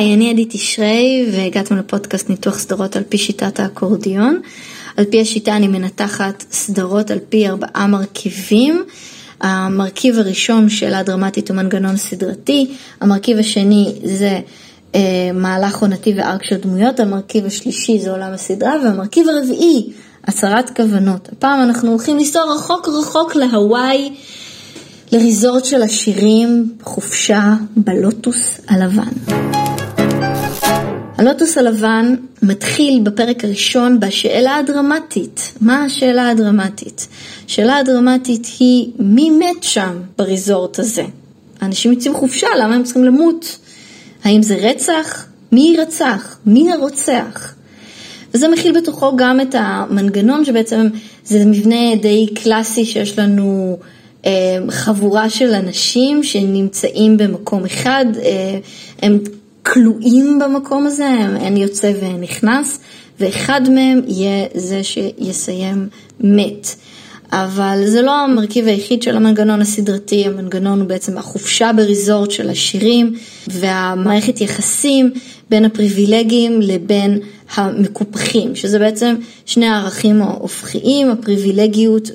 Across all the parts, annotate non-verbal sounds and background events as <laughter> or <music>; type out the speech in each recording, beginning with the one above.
היי, אני עדי תשרי והגעתם לפודקאסט ניתוח סדרות על פי שיטת האקורדיון. על פי השיטה אני מנתחת סדרות על פי ארבעה מרכיבים. המרכיב הראשון שאלה דרמטית הוא מנגנון סדרתי, המרכיב השני זה אה, מהלך עונתי וארק של דמויות, המרכיב השלישי זה עולם הסדרה והמרכיב הרביעי, הצהרת כוונות. הפעם אנחנו הולכים לנסוע רחוק רחוק להוואי. לריזורט של השירים, חופשה בלוטוס הלבן. הלוטוס הלבן מתחיל בפרק הראשון בשאלה הדרמטית. מה השאלה הדרמטית? השאלה הדרמטית היא מי מת שם בריזורט הזה? אנשים יוצאים חופשה, למה הם צריכים למות? האם זה רצח? מי רצח? מי הרוצח? וזה מכיל בתוכו גם את המנגנון שבעצם זה מבנה די קלאסי שיש לנו אה, חבורה של אנשים שנמצאים במקום אחד, אה, הם כלואים במקום הזה, אין יוצא ואין נכנס, ואחד מהם יהיה זה שיסיים מת. אבל זה לא המרכיב היחיד של המנגנון הסדרתי, המנגנון הוא בעצם החופשה בריזורט של השירים והמערכת יחסים בין הפריבילגיים לבין המקופחים, שזה בעצם שני הערכים ההופכיים, הפריבילגיות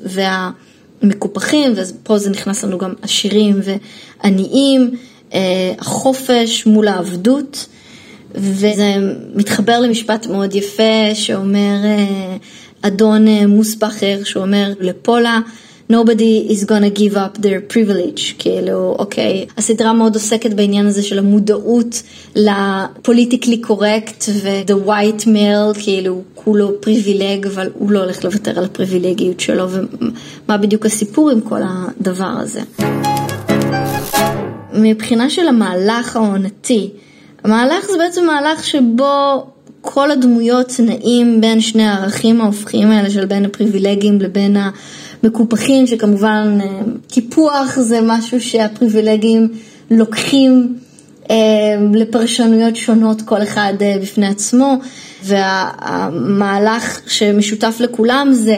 והמקופחים, ופה זה נכנס לנו גם עשירים ועניים. אה, החופש מול העבדות, וזה מתחבר למשפט מאוד יפה שאומר אה, אדון אה, מוסבכר, שאומר לפולה, nobody is gonna give up their privilege, כאילו, אוקיי, הסדרה מאוד עוסקת בעניין הזה של המודעות לפוליטיקלי קורקט ו-the white male, כאילו, כולו פריבילג, אבל הוא לא הולך לוותר על הפריבילגיות שלו, ומה בדיוק הסיפור עם כל הדבר הזה. מבחינה של המהלך העונתי, המהלך זה בעצם מהלך שבו כל הדמויות נעים בין שני הערכים ההופכיים האלה של בין הפריבילגים לבין המקופחים, שכמובן אה, קיפוח זה משהו שהפריבילגים לוקחים אה, לפרשנויות שונות כל אחד אה, בפני עצמו, והמהלך שמשותף לכולם זה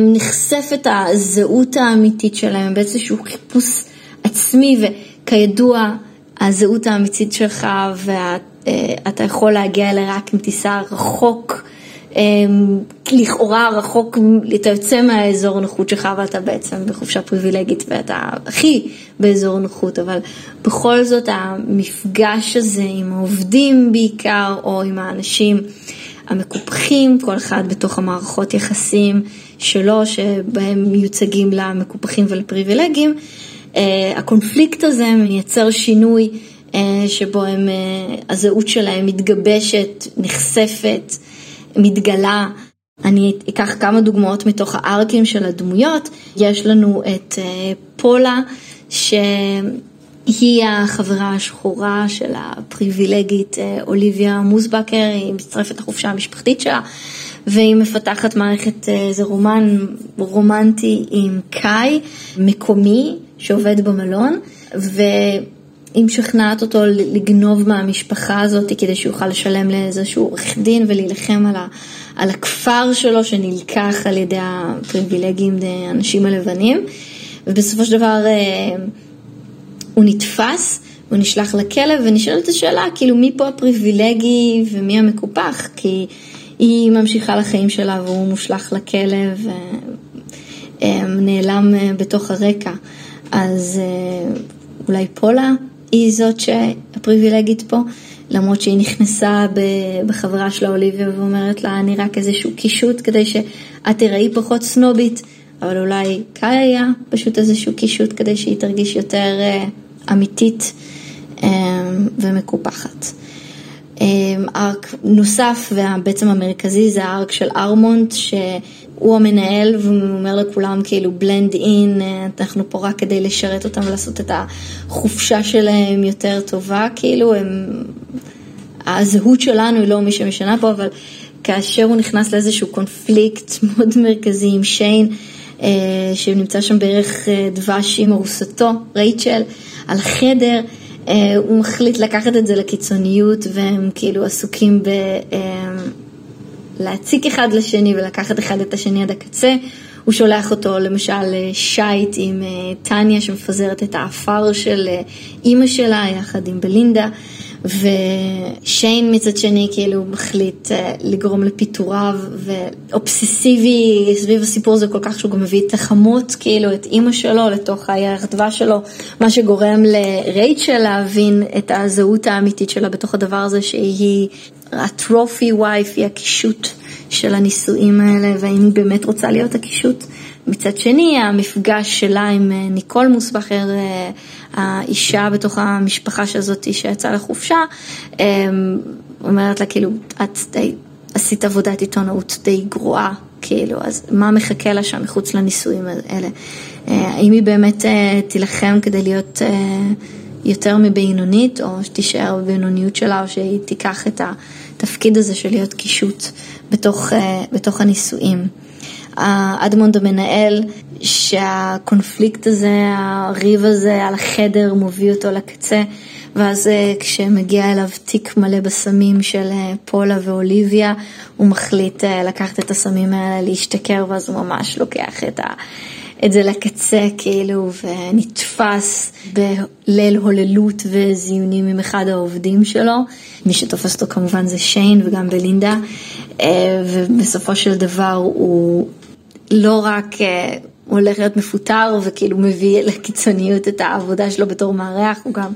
נחשפת הזהות האמיתית שלהם באיזשהו חיפוש עצמי. כידוע, הזהות האמיתית שלך ואתה יכול להגיע אליה רק אם תיסע רחוק, אמ, לכאורה רחוק, אתה יוצא מהאזור הנוחות שלך ואתה בעצם בחופשה פריבילגית ואתה הכי באזור נוחות, אבל בכל זאת המפגש הזה עם העובדים בעיקר או עם האנשים המקופחים, כל אחד בתוך המערכות יחסים שלו שבהם מיוצגים למקופחים ולפריבילגים, אה, הקונפליקט הזה מייצר שינוי אה, שבו הם, אה, הזהות שלהם מתגבשת, נחשפת, מתגלה. אני אקח כמה דוגמאות מתוך הארקים של הדמויות. יש לנו את פולה, שהיא החברה השחורה של הפריבילגית אוליביה מוסבקר, היא מצטרפת לחופשה המשפחתית שלה, והיא מפתחת מערכת, איזה רומן רומנטי עם קאי, מקומי, שעובד במלון, והיא משכנעת אותו לגנוב מהמשפחה הזאת כדי שהוא יוכל לשלם לאיזשהו עורך דין ולהילחם על, ה, על הכפר שלו שנלקח על ידי הפריבילגים, האנשים הלבנים, ובסופו של דבר אה, הוא נתפס. הוא נשלח לכלא ונשאלת השאלה, כאילו מי פה הפריבילגי ומי המקופח? כי היא ממשיכה לחיים שלה והוא מושלך לכלא ונעלם אה, בתוך הרקע. אז אה, אולי פולה היא זאת שהפריבילגית פה, למרות שהיא נכנסה בחברה שלה אוליביה ואומרת לה, אני רק איזשהו קישוט כדי שאת תראי פחות סנובית, אבל אולי קאי היה פשוט איזשהו קישוט כדי שהיא תרגיש יותר אה, אמיתית אה, ומקופחת. ארק נוסף ובעצם המרכזי זה הארק של ארמונט, ש... הוא המנהל והוא אומר לכולם כאילו blend in, אנחנו פה רק כדי לשרת אותם ולעשות את החופשה שלהם יותר טובה, כאילו הם, הזהות שלנו היא לא מי שמשנה פה, אבל כאשר הוא נכנס לאיזשהו קונפליקט <laughs> מאוד מרכזי עם שיין, אה, שנמצא שם בערך אה, דבש עם ארוסתו, רייצ'ל, על החדר, אה, הוא מחליט לקחת את זה לקיצוניות והם כאילו עסוקים ב... להציק אחד לשני ולקחת אחד את השני עד הקצה. הוא שולח אותו למשל שייט עם אה, טניה שמפזרת את האפר של אה, אימא שלה יחד עם בלינדה ושיין מצד שני כאילו מחליט אה, לגרום לפיטוריו ואובססיבי סביב הסיפור הזה כל כך שהוא גם מביא את החמות, כאילו את אימא שלו לתוך הירח דבש שלו, מה שגורם לרייצ'ל להבין את הזהות האמיתית שלה בתוך הדבר הזה שהיא הטרופי וייף, היא הקישוט של הנישואים האלה והאם היא באמת רוצה להיות הקישוט. מצד שני, המפגש שלה עם אה, ניקול מוסבכר, אה, האישה בתוך המשפחה הזאת שיצאה לחופשה, אה, אומרת לה כאילו, את די, עשית עבודת עיתונאות די גרועה, כאילו, אז מה מחכה לה שם מחוץ לנישואים האלה? האם היא באמת תילחם כדי להיות יותר מבינונית, או שתישאר בבינוניות שלה, או שהיא תיקח את התפקיד הזה של להיות קישוט בתוך, בתוך הנישואים. אדמונד המנהל, שהקונפליקט הזה, הריב הזה על החדר מוביל אותו לקצה, ואז אה, כשמגיע אליו תיק מלא בסמים של אה, פולה ואוליביה, הוא מחליט אה, לקחת את הסמים האלה, להשתכר, ואז הוא ממש לוקח את ה... את זה לקצה כאילו ונתפס בליל הוללות וזיונים עם אחד העובדים שלו. מי שתופס אותו כמובן זה שיין וגם בלינדה ובסופו של דבר הוא לא רק אה, הולך להיות מפוטר וכאילו מביא לקיצוניות את העבודה שלו בתור מארח, הוא גם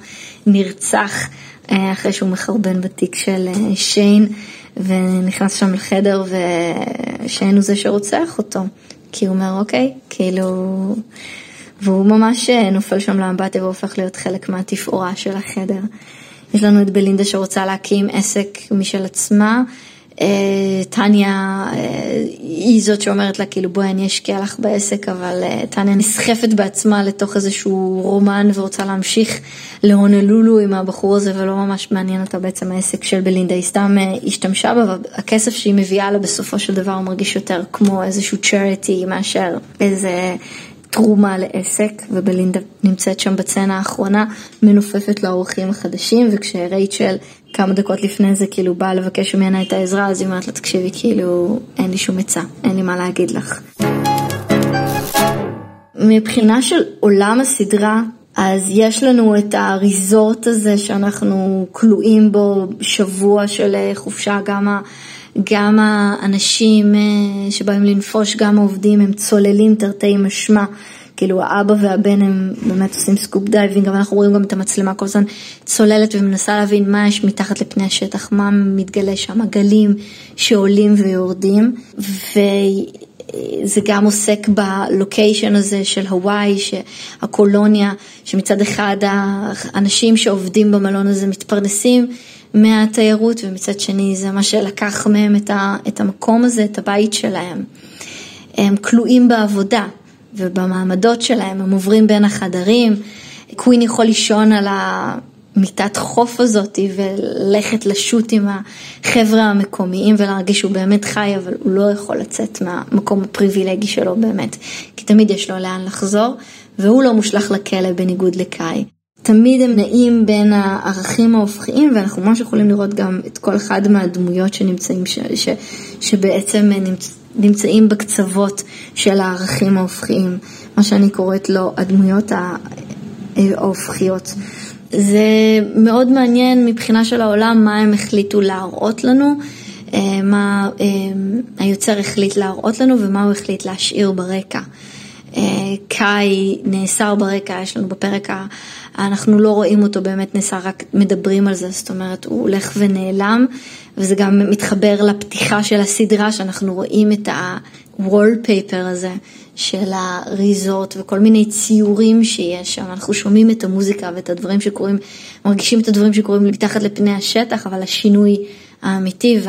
נרצח אה, אחרי שהוא מחרבן בתיק של אה, שיין ונכנס שם לחדר ושיין הוא זה שרוצח אותו. כי הוא אומר אוקיי, כאילו, והוא ממש נופל שם לאמבטיה והופך להיות חלק מהתפאורה של החדר. יש לנו את בלינדה שרוצה להקים עסק משל עצמה, טניה אה, היא זאת שאומרת לה כאילו בואי אני אשקיע לך בעסק אבל אה, טניה נסחפת בעצמה לתוך איזשהו רומן ורוצה להמשיך להונלולו עם הבחור הזה ולא ממש מעניין אותה בעצם העסק של בלינדה, היא סתם השתמשה בה והכסף שהיא מביאה לה בסופו של דבר הוא מרגיש יותר כמו איזשהו צ'ריטי מאשר איזה תרומה לעסק, ובלינדה נמצאת שם בצנה האחרונה, מנופפת לאורחים החדשים, וכשרייצ'ל כמה דקות לפני זה כאילו באה לבקש ממנה את העזרה, אז היא אומרת לה, תקשיבי, כאילו, אין לי שום עצה, אין לי מה להגיד לך. מבחינה של עולם הסדרה, אז יש לנו את הריזורט הזה שאנחנו כלואים בו שבוע של חופשה, גם ה... גם האנשים אה, שבאים לנפוש, גם העובדים, הם צוללים תרתי משמע. כאילו האבא והבן הם באמת עושים scuba diving, אבל אנחנו רואים גם את המצלמה כל הזמן צוללת ומנסה להבין מה יש מתחת לפני השטח, מה מתגלה שם, הגלים שעולים ויורדים, וזה גם עוסק ב location הזה של הוואי, הקולוניה, שמצד אחד האנשים שעובדים במלון הזה מתפרנסים מהתיירות, ומצד שני זה מה שלקח מהם את, ה, את המקום הזה, את הבית שלהם. הם כלואים בעבודה ובמעמדות שלהם, הם עוברים בין החדרים, קווין יכול לישון על המיטת חוף הזאת וללכת לשוט עם החבר'ה המקומיים ולהרגיש שהוא באמת חי, אבל הוא לא יכול לצאת מהמקום הפריבילגי שלו באמת, כי תמיד יש לו לאן לחזור, והוא לא מושלך לכלא בניגוד לקאי. תמיד הם נעים בין הערכים ההופכיים ואנחנו ממש יכולים לראות גם את כל אחד מהדמויות שנמצאים, ש, ש, שבעצם נמצ, נמצאים בקצוות של הערכים ההופכיים, מה שאני קוראת לו הדמויות ההופכיות. זה מאוד מעניין מבחינה של העולם מה הם החליטו להראות לנו, אה, מה אה, היוצר החליט להראות לנו ומה הוא החליט להשאיר ברקע. אה, קאי נאסר ברקע, יש לנו בפרק אנחנו לא רואים אותו באמת נעשה, רק מדברים על זה, זאת אומרת, הוא הולך ונעלם, וזה גם מתחבר לפתיחה של הסדרה, שאנחנו רואים את ה-wallpaper הזה של הריזורט וכל מיני ציורים שיש שם, אנחנו שומעים את המוזיקה ואת הדברים שקורים, מרגישים את הדברים שקורים מתחת לפני השטח, אבל השינוי האמיתי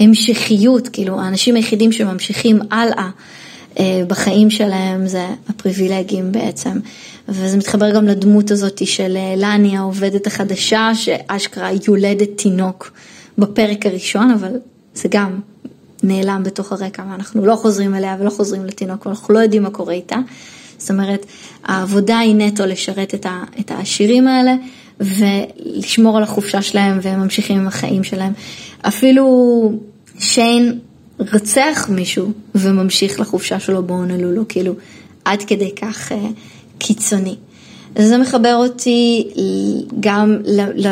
וההמשכיות, כאילו האנשים היחידים שממשיכים הלאה. אה, בחיים שלהם זה הפריבילגים בעצם. וזה מתחבר גם לדמות הזאת של אה, לני העובדת החדשה, שאשכרה יולדת תינוק בפרק הראשון, אבל זה גם נעלם בתוך הרקע, ואנחנו לא חוזרים אליה ולא חוזרים לתינוק, ואנחנו לא יודעים מה קורה איתה. זאת אומרת, העבודה היא נטו לשרת את, ה, את העשירים האלה ולשמור על החופשה שלהם והם ממשיכים עם החיים שלהם. אפילו שיין רצח מישהו וממשיך לחופשה שלו בהונולולו, כאילו עד כדי כך uh, קיצוני. זה מחבר אותי גם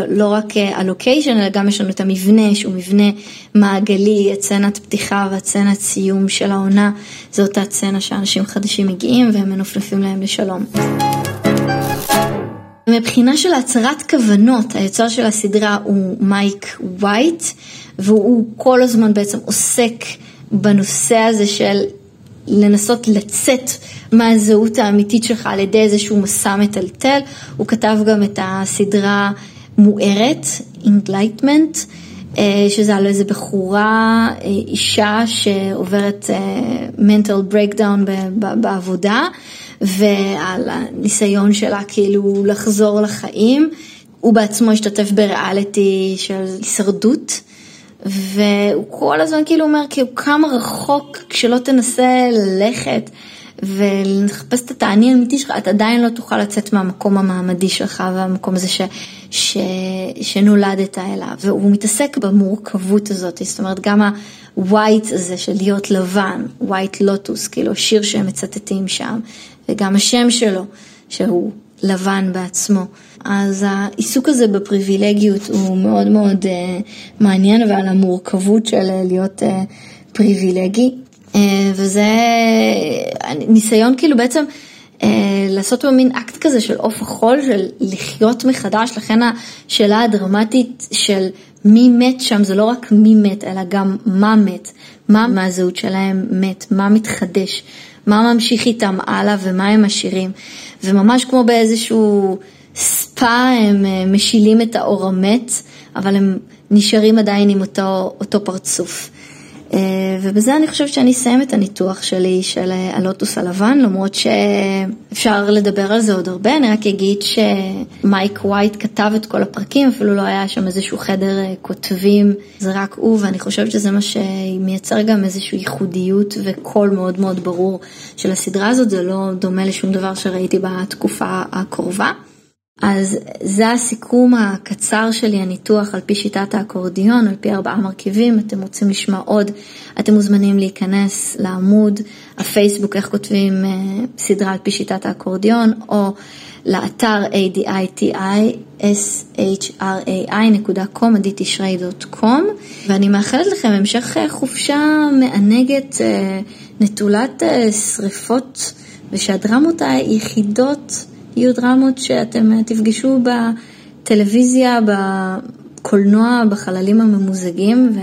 לא רק הלוקיישן, אלא גם יש לנו את המבנה שהוא מבנה מעגלי, הצצנת פתיחה והצצנת סיום של העונה, זו אותה שאנשים חדשים מגיעים והם מנופנפים להם לשלום. מבחינה של הצהרת כוונות, היוצר של הסדרה הוא מייק וייט, והוא כל הזמן בעצם עוסק בנושא הזה של לנסות לצאת מהזהות האמיתית שלך על ידי איזשהו מסע מטלטל. הוא כתב גם את הסדרה מוארת, Enlightenment, אה, שזה על איזה בחורה, אה, אישה שעוברת אה, mental breakdown בעבודה, ועל הניסיון שלה כאילו לחזור לחיים. הוא בעצמו השתתף בריאליטי של הישרדות. והוא כל הזמן כאילו אומר כאילו כמה רחוק כשלא תנסה ללכת ולחפש את התעני האמיתי שלך, אתה עדיין לא תוכל לצאת מהמקום המעמדי שלך והמקום הזה ש, ש, שנולדת אליו. והוא מתעסק במורכבות הזאת, זאת אומרת גם ה-white הזה של להיות לבן, white lotus, כאילו שיר שהם מצטטים שם, וגם השם שלו, שהוא לבן בעצמו. אז העיסוק הזה בפריבילגיות הוא מאוד מאוד uh, מעניין ועל המורכבות של uh, להיות uh, פריבילגי. Uh, וזה ניסיון כאילו בעצם uh, לעשות במין אקט כזה של עוף החול, של לחיות מחדש, לכן השאלה הדרמטית של מי מת שם זה לא רק מי מת, אלא גם מה מת, מה מהזהות שלהם מת, מה מתחדש, מה ממשיך איתם הלאה ומה הם משאירים. וממש כמו באיזשהו ספא הם אה, משילים את האור המת, אבל הם נשארים עדיין עם אותו, אותו פרצוף. אה, ובזה אני חושבת שאני אסיים את הניתוח שלי של אה, הלוטוס הלבן, למרות שאפשר לדבר על זה עוד הרבה, אני רק אגיד שמייק ווייט כתב את כל הפרקים, אפילו לא היה שם איזשהו חדר כותבים, זה רק הוא, ואני חושבת שזה מה שמייצר גם איזושהי ייחודיות וקול מאוד מאוד ברור של הסדרה הזאת, זה לא דומה לשום דבר שראיתי בתקופה הקרובה. אז זה הסיכום הקצר שלי, הניתוח על פי שיטת האקורדיון, על פי ארבעה מרכיבים. אתם רוצים לשמוע עוד, אתם מוזמנים להיכנס לעמוד הפייסבוק, איך כותבים אה, סדרה על פי שיטת האקורדיון, או לאתר aditishrai.com, aditishrai.com, ואני מאחלת לכם המשך אה, חופשה מענגת, אה, נטולת שריפות, ושהדרמות היחידות יהיו דרמות שאתם אה, תפגשו בטלוויזיה, בקולנוע, בחללים הממוזגים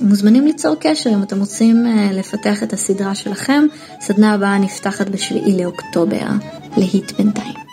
ומוזמנים ליצור קשר אם אתם רוצים אה, לפתח את הסדרה שלכם. סדנה הבאה נפתחת בשביעי לאוקטובר, להיט בינתיים.